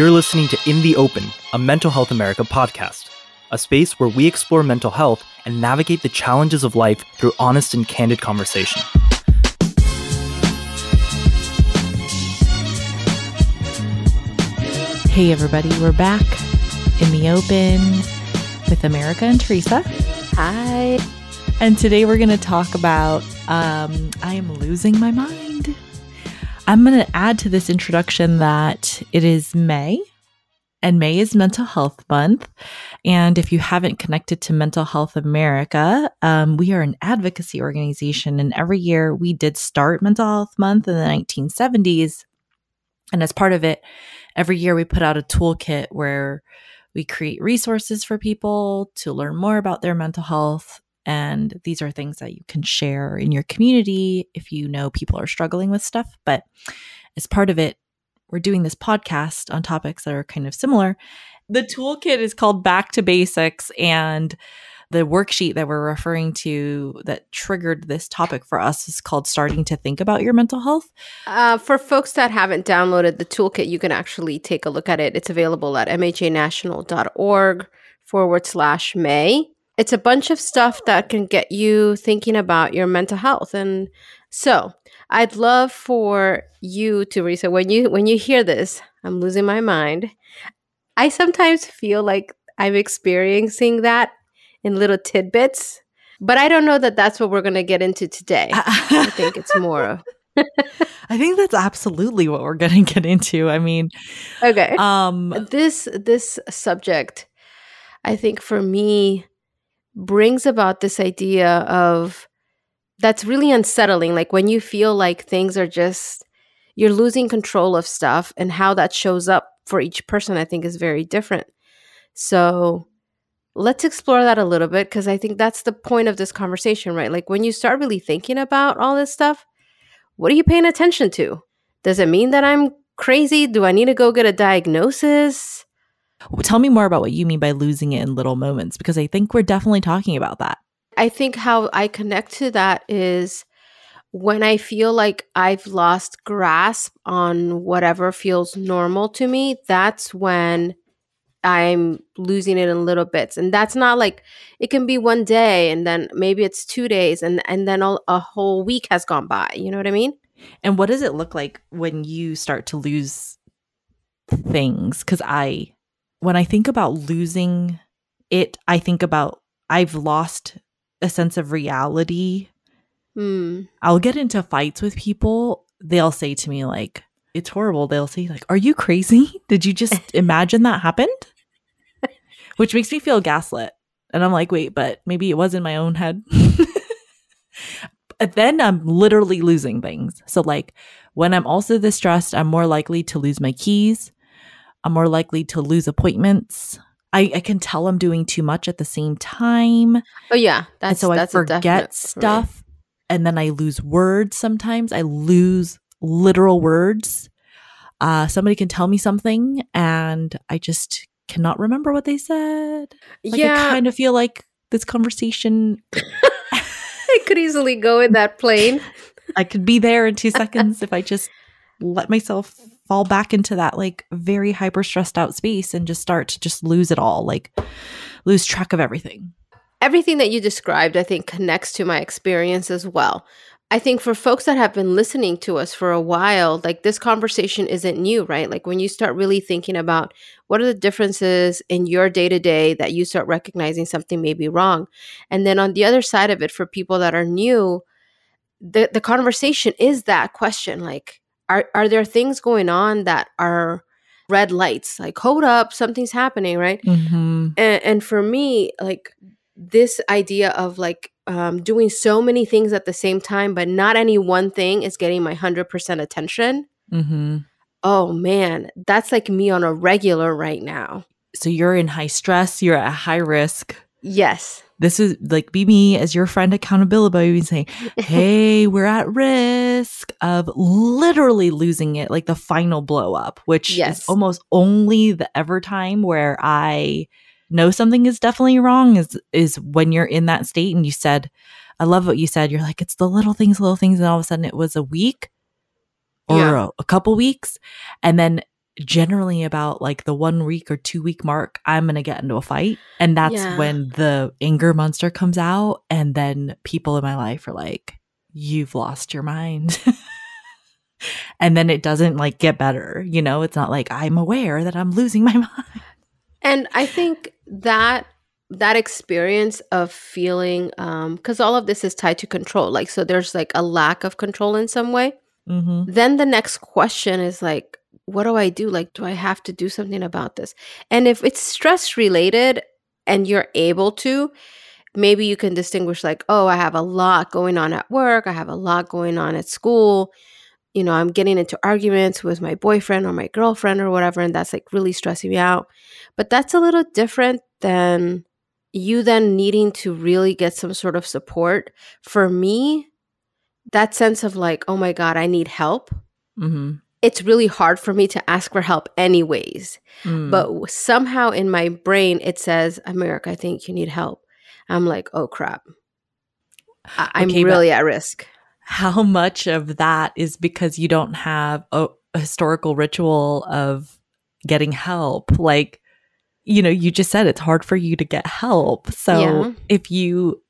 You're listening to In the Open, a Mental Health America podcast, a space where we explore mental health and navigate the challenges of life through honest and candid conversation. Hey, everybody, we're back in the open with America and Teresa. Hi. And today we're going to talk about um, I am losing my mind. I'm going to add to this introduction that it is May, and May is Mental Health Month. And if you haven't connected to Mental Health America, um, we are an advocacy organization. And every year we did start Mental Health Month in the 1970s. And as part of it, every year we put out a toolkit where we create resources for people to learn more about their mental health. And these are things that you can share in your community if you know people are struggling with stuff. But as part of it, we're doing this podcast on topics that are kind of similar. The toolkit is called Back to Basics. And the worksheet that we're referring to that triggered this topic for us is called Starting to Think About Your Mental Health. Uh, for folks that haven't downloaded the toolkit, you can actually take a look at it. It's available at mhanational.org forward slash May. It's a bunch of stuff that can get you thinking about your mental health. And so I'd love for you, Teresa, when you when you hear this, I'm losing my mind. I sometimes feel like I'm experiencing that in little tidbits. But I don't know that that's what we're going to get into today. I think it's more of. I think that's absolutely what we're going to get into. I mean, okay. Um this this subject I think for me brings about this idea of that's really unsettling like when you feel like things are just you're losing control of stuff and how that shows up for each person I think is very different. So let's explore that a little bit because I think that's the point of this conversation, right? Like when you start really thinking about all this stuff, what are you paying attention to? Does it mean that I'm crazy? Do I need to go get a diagnosis? Tell me more about what you mean by losing it in little moments because I think we're definitely talking about that. I think how I connect to that is when I feel like I've lost grasp on whatever feels normal to me, that's when I'm losing it in little bits. And that's not like it can be one day and then maybe it's 2 days and and then a, a whole week has gone by. You know what I mean? And what does it look like when you start to lose things? Cuz I when I think about losing it, I think about I've lost a sense of reality. Hmm. I'll get into fights with people. They'll say to me like it's horrible. They'll say like, "Are you crazy? Did you just imagine that happened?" Which makes me feel gaslit. And I'm like, "Wait, but maybe it was in my own head." but then I'm literally losing things. So like when I'm also distressed, I'm more likely to lose my keys. I'm more likely to lose appointments. I, I can tell I'm doing too much at the same time. Oh yeah, that's and so that's I forget stuff, and then I lose words. Sometimes I lose literal words. Uh, somebody can tell me something, and I just cannot remember what they said. Like, yeah, I kind of feel like this conversation. I could easily go in that plane. I could be there in two seconds if I just let myself fall back into that like very hyper stressed out space and just start to just lose it all, like lose track of everything. Everything that you described, I think, connects to my experience as well. I think for folks that have been listening to us for a while, like this conversation isn't new, right? Like when you start really thinking about what are the differences in your day to day that you start recognizing something may be wrong. And then on the other side of it, for people that are new, the, the conversation is that question like, are are there things going on that are red lights? Like hold up something's happening right? Mm-hmm. and, and for me like this idea of like um, doing so many things at the same time but not any one thing is getting my 100% attention. Mm-hmm. oh man that's like me on a regular right now. So you're in high stress you're at high risk yes this is like be me as your friend accountability buddy saying, Hey, we're at risk of literally losing it, like the final blow up, which yes. is almost only the ever time where I know something is definitely wrong is is when you're in that state and you said, I love what you said. You're like, it's the little things, little things, and all of a sudden it was a week or yeah. a, a couple weeks. And then generally about like the one week or two week mark, I'm going to get into a fight. And that's yeah. when the anger monster comes out. And then people in my life are like, you've lost your mind. and then it doesn't like get better. You know, it's not like I'm aware that I'm losing my mind. And I think that that experience of feeling um because all of this is tied to control like so there's like a lack of control in some way mm-hmm. then the next question is like what do i do? Like do i have to do something about this? And if it's stress related and you're able to maybe you can distinguish like oh i have a lot going on at work i have a lot going on at school. You know i'm getting into arguments with my boyfriend or my girlfriend or whatever and that's like really stressing me out. But that's a little different than you then needing to really get some sort of support. For me that sense of like oh my god i need help. Mm-hmm. It's really hard for me to ask for help anyways. Mm. but somehow in my brain it says america i think you need help. I'm like oh crap. I- am okay, really at risk. how much of that is because you don't have a, a historical ritual of getting help? Like you know you just said it's hard for you to get help. So yeah. if you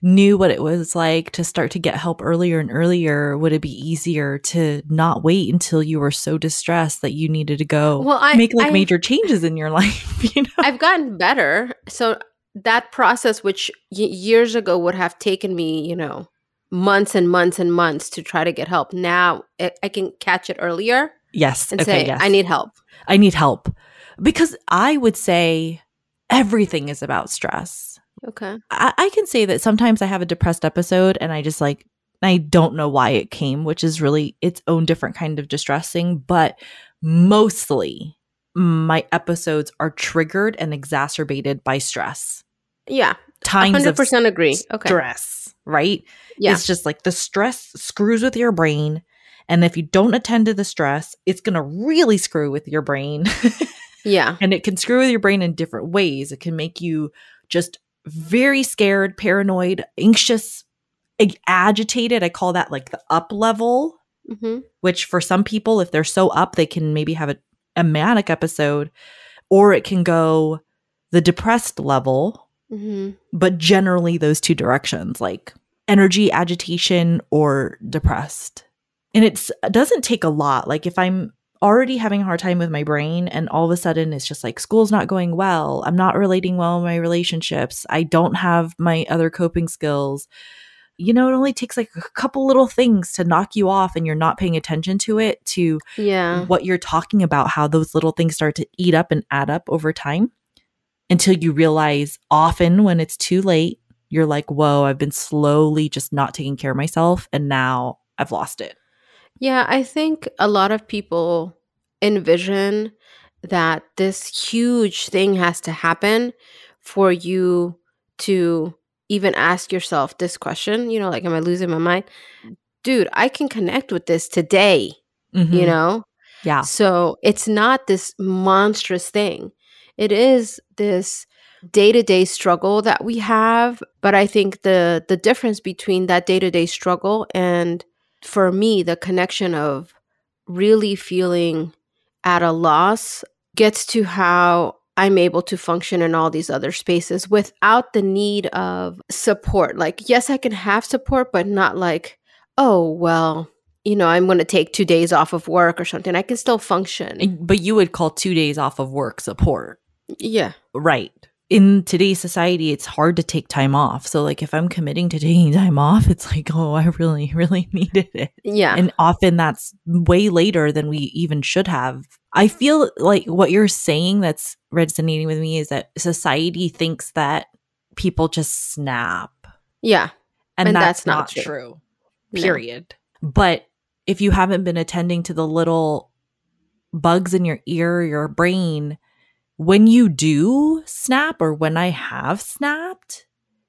knew what it was like to start to get help earlier and earlier, would it be easier to not wait until you were so distressed that you needed to go well, I, make like I, major changes in your life? You know, I've gotten better. So that process, which y- years ago would have taken me, you know, months and months and months to try to get help, now it, I can catch it earlier. Yes, and okay, say yes. I need help. I need help because I would say everything is about stress Okay. I, I can say that sometimes I have a depressed episode and I just like I don't know why it came, which is really its own different kind of distressing, but mostly my episodes are triggered and exacerbated by stress. Yeah. Times 100% agree. Okay. Stress, right? Yeah. It's just like the stress screws with your brain. And if you don't attend to the stress, it's going to really screw with your brain. yeah. And it can screw with your brain in different ways. It can make you just very scared, paranoid, anxious, agitated. I call that like the up level, mm-hmm. which for some people, if they're so up, they can maybe have a, a manic episode, or it can go the depressed level, mm-hmm. but generally those two directions, like energy, agitation, or depressed. And it doesn't take a lot. Like if I'm already having a hard time with my brain and all of a sudden it's just like school's not going well. I'm not relating well in my relationships. I don't have my other coping skills. You know it only takes like a couple little things to knock you off and you're not paying attention to it to yeah. what you're talking about how those little things start to eat up and add up over time until you realize often when it's too late you're like whoa i've been slowly just not taking care of myself and now i've lost it yeah, I think a lot of people envision that this huge thing has to happen for you to even ask yourself this question, you know, like, am I losing my mind? Dude, I can connect with this today, mm-hmm. you know? Yeah. So it's not this monstrous thing. It is this day-to-day struggle that we have, but I think the the difference between that day-to-day struggle and for me, the connection of really feeling at a loss gets to how I'm able to function in all these other spaces without the need of support. Like, yes, I can have support, but not like, oh, well, you know, I'm going to take two days off of work or something. I can still function. But you would call two days off of work support. Yeah. Right in today's society, it's hard to take time off. So, like, if I'm committing to taking time off, it's like, oh, I really, really needed it. Yeah. And often that's way later than we even should have. I feel like what you're saying that's resonating with me is that society thinks that people just snap. Yeah. And, and that's, that's, not, not true. true. Period. No. But if you haven't been attending to the little bugs in your ear, your brain, when you do snap or when I have snapped,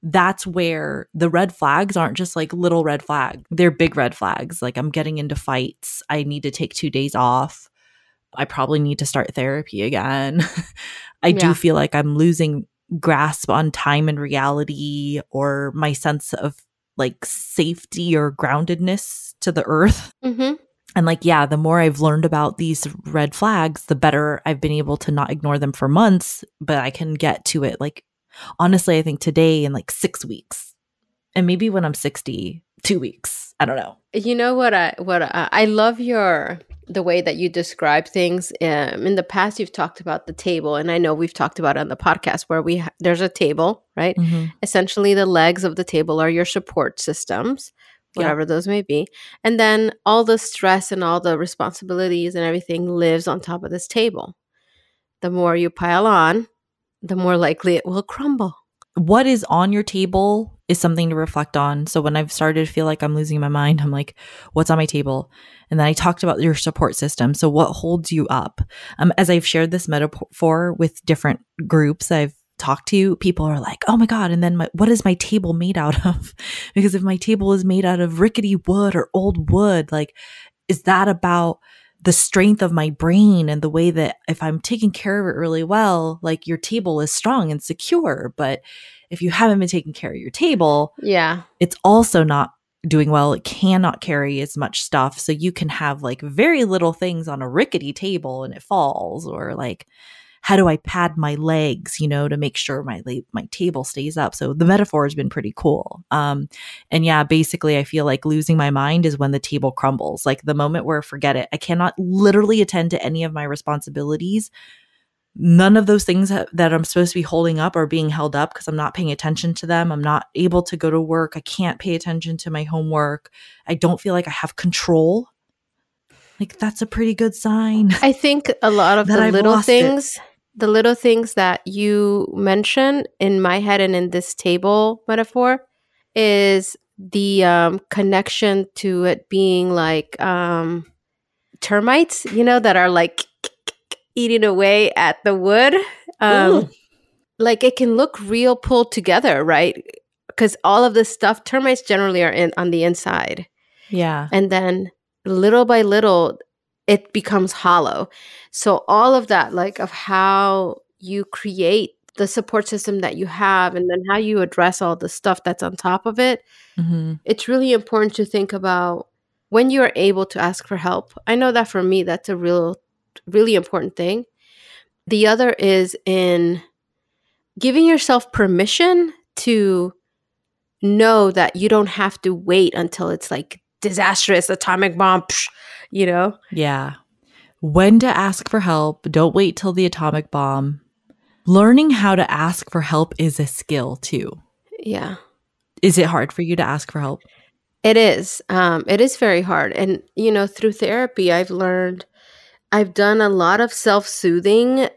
that's where the red flags aren't just like little red flags. They're big red flags. Like I'm getting into fights. I need to take two days off. I probably need to start therapy again. I yeah. do feel like I'm losing grasp on time and reality or my sense of like safety or groundedness to the earth. Mm-hmm. And like yeah the more i've learned about these red flags the better i've been able to not ignore them for months but i can get to it like honestly i think today in like six weeks. And maybe when i'm 60 two weeks. I don't know. You know what i what i, I love your the way that you describe things um, in the past you've talked about the table and i know we've talked about it on the podcast where we ha- there's a table right? Mm-hmm. essentially the legs of the table are your support systems whatever yeah. those may be. And then all the stress and all the responsibilities and everything lives on top of this table. The more you pile on, the more likely it will crumble. What is on your table is something to reflect on. So when I've started to feel like I'm losing my mind, I'm like, what's on my table? And then I talked about your support system. So what holds you up? Um, as I've shared this metaphor with different groups I've talk to, you, people are like, oh my God. And then my, what is my table made out of? because if my table is made out of rickety wood or old wood, like, is that about the strength of my brain and the way that if I'm taking care of it really well, like your table is strong and secure. But if you haven't been taking care of your table, yeah, it's also not doing well. It cannot carry as much stuff. So you can have like very little things on a rickety table and it falls or like how do I pad my legs, you know, to make sure my my table stays up. So the metaphor has been pretty cool. Um, and yeah, basically, I feel like losing my mind is when the table crumbles. Like the moment where forget it, I cannot literally attend to any of my responsibilities. None of those things that, that I'm supposed to be holding up are being held up because I'm not paying attention to them. I'm not able to go to work. I can't pay attention to my homework. I don't feel like I have control like that's a pretty good sign. I think a lot of the I've little things it the little things that you mention in my head and in this table metaphor is the um, connection to it being like um, termites, you know, that are like eating away at the wood. Um, like it can look real pulled together, right? Because all of this stuff, termites generally are in on the inside. Yeah. And then little by little, it becomes hollow. So all of that, like of how you create the support system that you have and then how you address all the stuff that's on top of it, mm-hmm. it's really important to think about when you are able to ask for help. I know that for me, that's a real, really important thing. The other is in giving yourself permission to know that you don't have to wait until it's like disastrous atomic bomb psh, you know? Yeah. When to ask for help. Don't wait till the atomic bomb. Learning how to ask for help is a skill too. Yeah. Is it hard for you to ask for help? It is. Um, it is very hard. And, you know, through therapy, I've learned, I've done a lot of self soothing,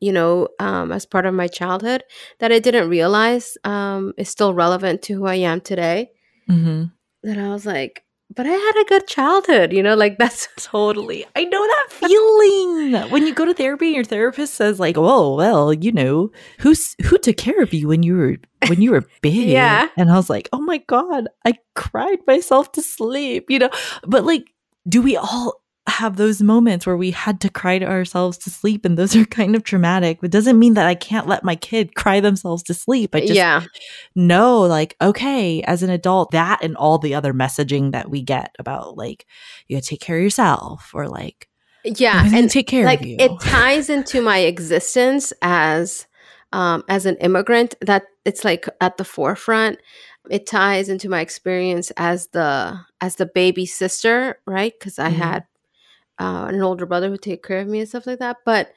you know, um, as part of my childhood that I didn't realize um, is still relevant to who I am today. Mm-hmm. That I was like, but I had a good childhood, you know, like that's totally. I know that feeling. when you go to therapy and your therapist says like, "Oh, well, you know, who's who took care of you when you were when you were big?" yeah. And I was like, "Oh my god, I cried myself to sleep," you know. But like, do we all have those moments where we had to cry to ourselves to sleep and those are kind of traumatic. But doesn't mean that i can't let my kid cry themselves to sleep. I just yeah. know like okay as an adult that and all the other messaging that we get about like you gotta take care of yourself or like yeah and take care like of you? it ties into my existence as um as an immigrant that it's like at the forefront. It ties into my experience as the as the baby sister right? Because i mm-hmm. had uh, an older brother who take care of me and stuff like that. But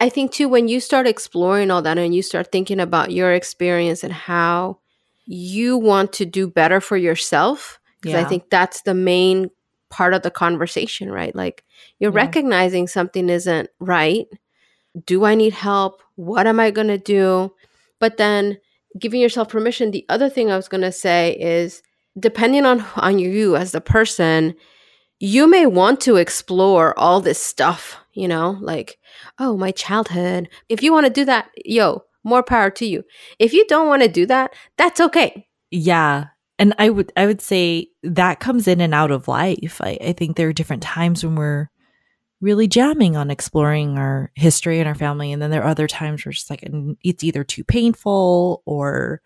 I think too, when you start exploring all that and you start thinking about your experience and how you want to do better for yourself, because yeah. I think that's the main part of the conversation, right? Like you're yeah. recognizing something isn't right. Do I need help? What am I going to do? But then giving yourself permission. The other thing I was going to say is depending on on you as the person, you may want to explore all this stuff, you know, like, oh, my childhood. If you want to do that, yo, more power to you. If you don't want to do that, that's okay. Yeah. And I would I would say that comes in and out of life. I, I think there are different times when we're really jamming on exploring our history and our family. And then there are other times where it's like it's either too painful or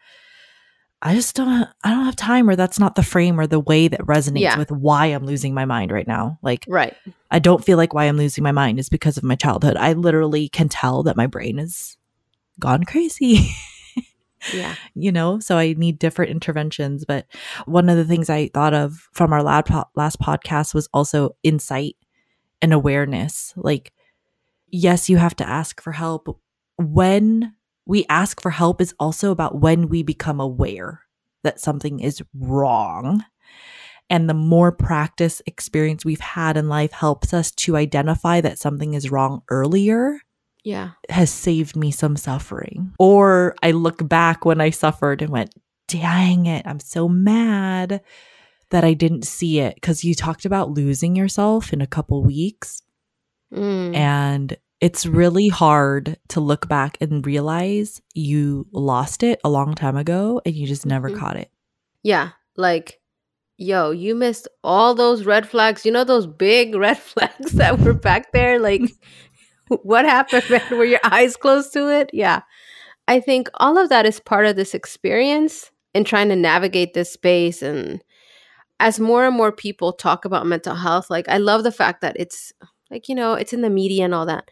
I just don't I don't have time or that's not the frame or the way that resonates yeah. with why I'm losing my mind right now. Like Right. I don't feel like why I'm losing my mind is because of my childhood. I literally can tell that my brain is gone crazy. yeah. You know, so I need different interventions, but one of the things I thought of from our last podcast was also insight and awareness. Like yes, you have to ask for help when we ask for help is also about when we become aware that something is wrong. And the more practice experience we've had in life helps us to identify that something is wrong earlier. Yeah. Has saved me some suffering. Or I look back when I suffered and went, dang it, I'm so mad that I didn't see it. Cause you talked about losing yourself in a couple weeks. Mm. And it's really hard to look back and realize you lost it a long time ago and you just never mm-hmm. caught it. Yeah. Like, yo, you missed all those red flags. You know, those big red flags that were back there? Like, what happened, man? Were your eyes closed to it? Yeah. I think all of that is part of this experience in trying to navigate this space. And as more and more people talk about mental health, like, I love the fact that it's like, you know, it's in the media and all that.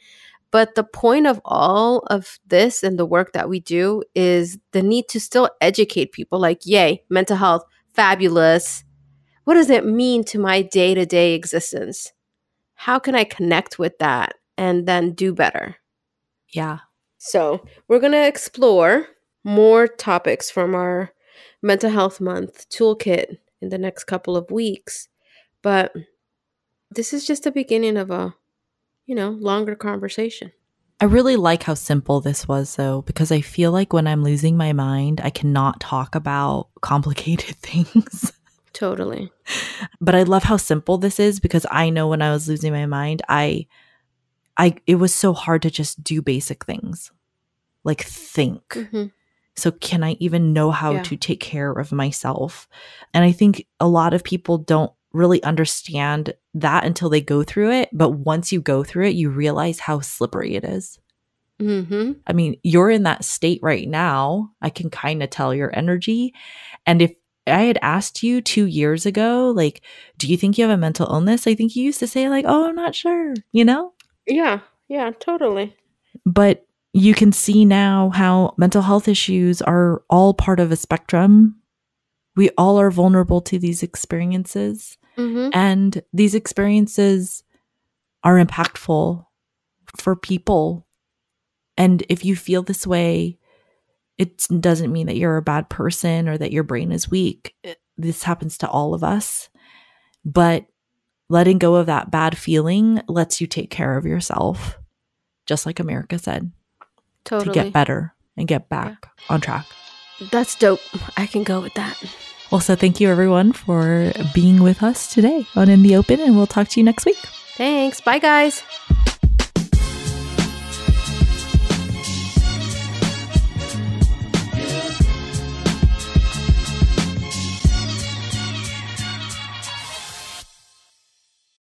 But the point of all of this and the work that we do is the need to still educate people like, yay, mental health, fabulous. What does it mean to my day to day existence? How can I connect with that and then do better? Yeah. So, we're going to explore more topics from our mental health month toolkit in the next couple of weeks. But this is just the beginning of a, you know, longer conversation. I really like how simple this was, though, because I feel like when I'm losing my mind, I cannot talk about complicated things. Totally. But I love how simple this is because I know when I was losing my mind, I, I, it was so hard to just do basic things, like think. Mm-hmm. So, can I even know how yeah. to take care of myself? And I think a lot of people don't really understand that until they go through it. But once you go through it, you realize how slippery it is. Mm-hmm. I mean, you're in that state right now. I can kind of tell your energy. And if I had asked you two years ago, like, do you think you have a mental illness? I think you used to say, like, oh, I'm not sure, you know? Yeah, yeah, totally. But you can see now how mental health issues are all part of a spectrum. We all are vulnerable to these experiences. Mm-hmm. And these experiences are impactful for people. And if you feel this way, it doesn't mean that you're a bad person or that your brain is weak. It, this happens to all of us. But letting go of that bad feeling lets you take care of yourself, just like America said, totally. to get better and get back yeah. on track. That's dope. I can go with that. Also, thank you everyone for being with us today on In the Open, and we'll talk to you next week. Thanks. Bye, guys.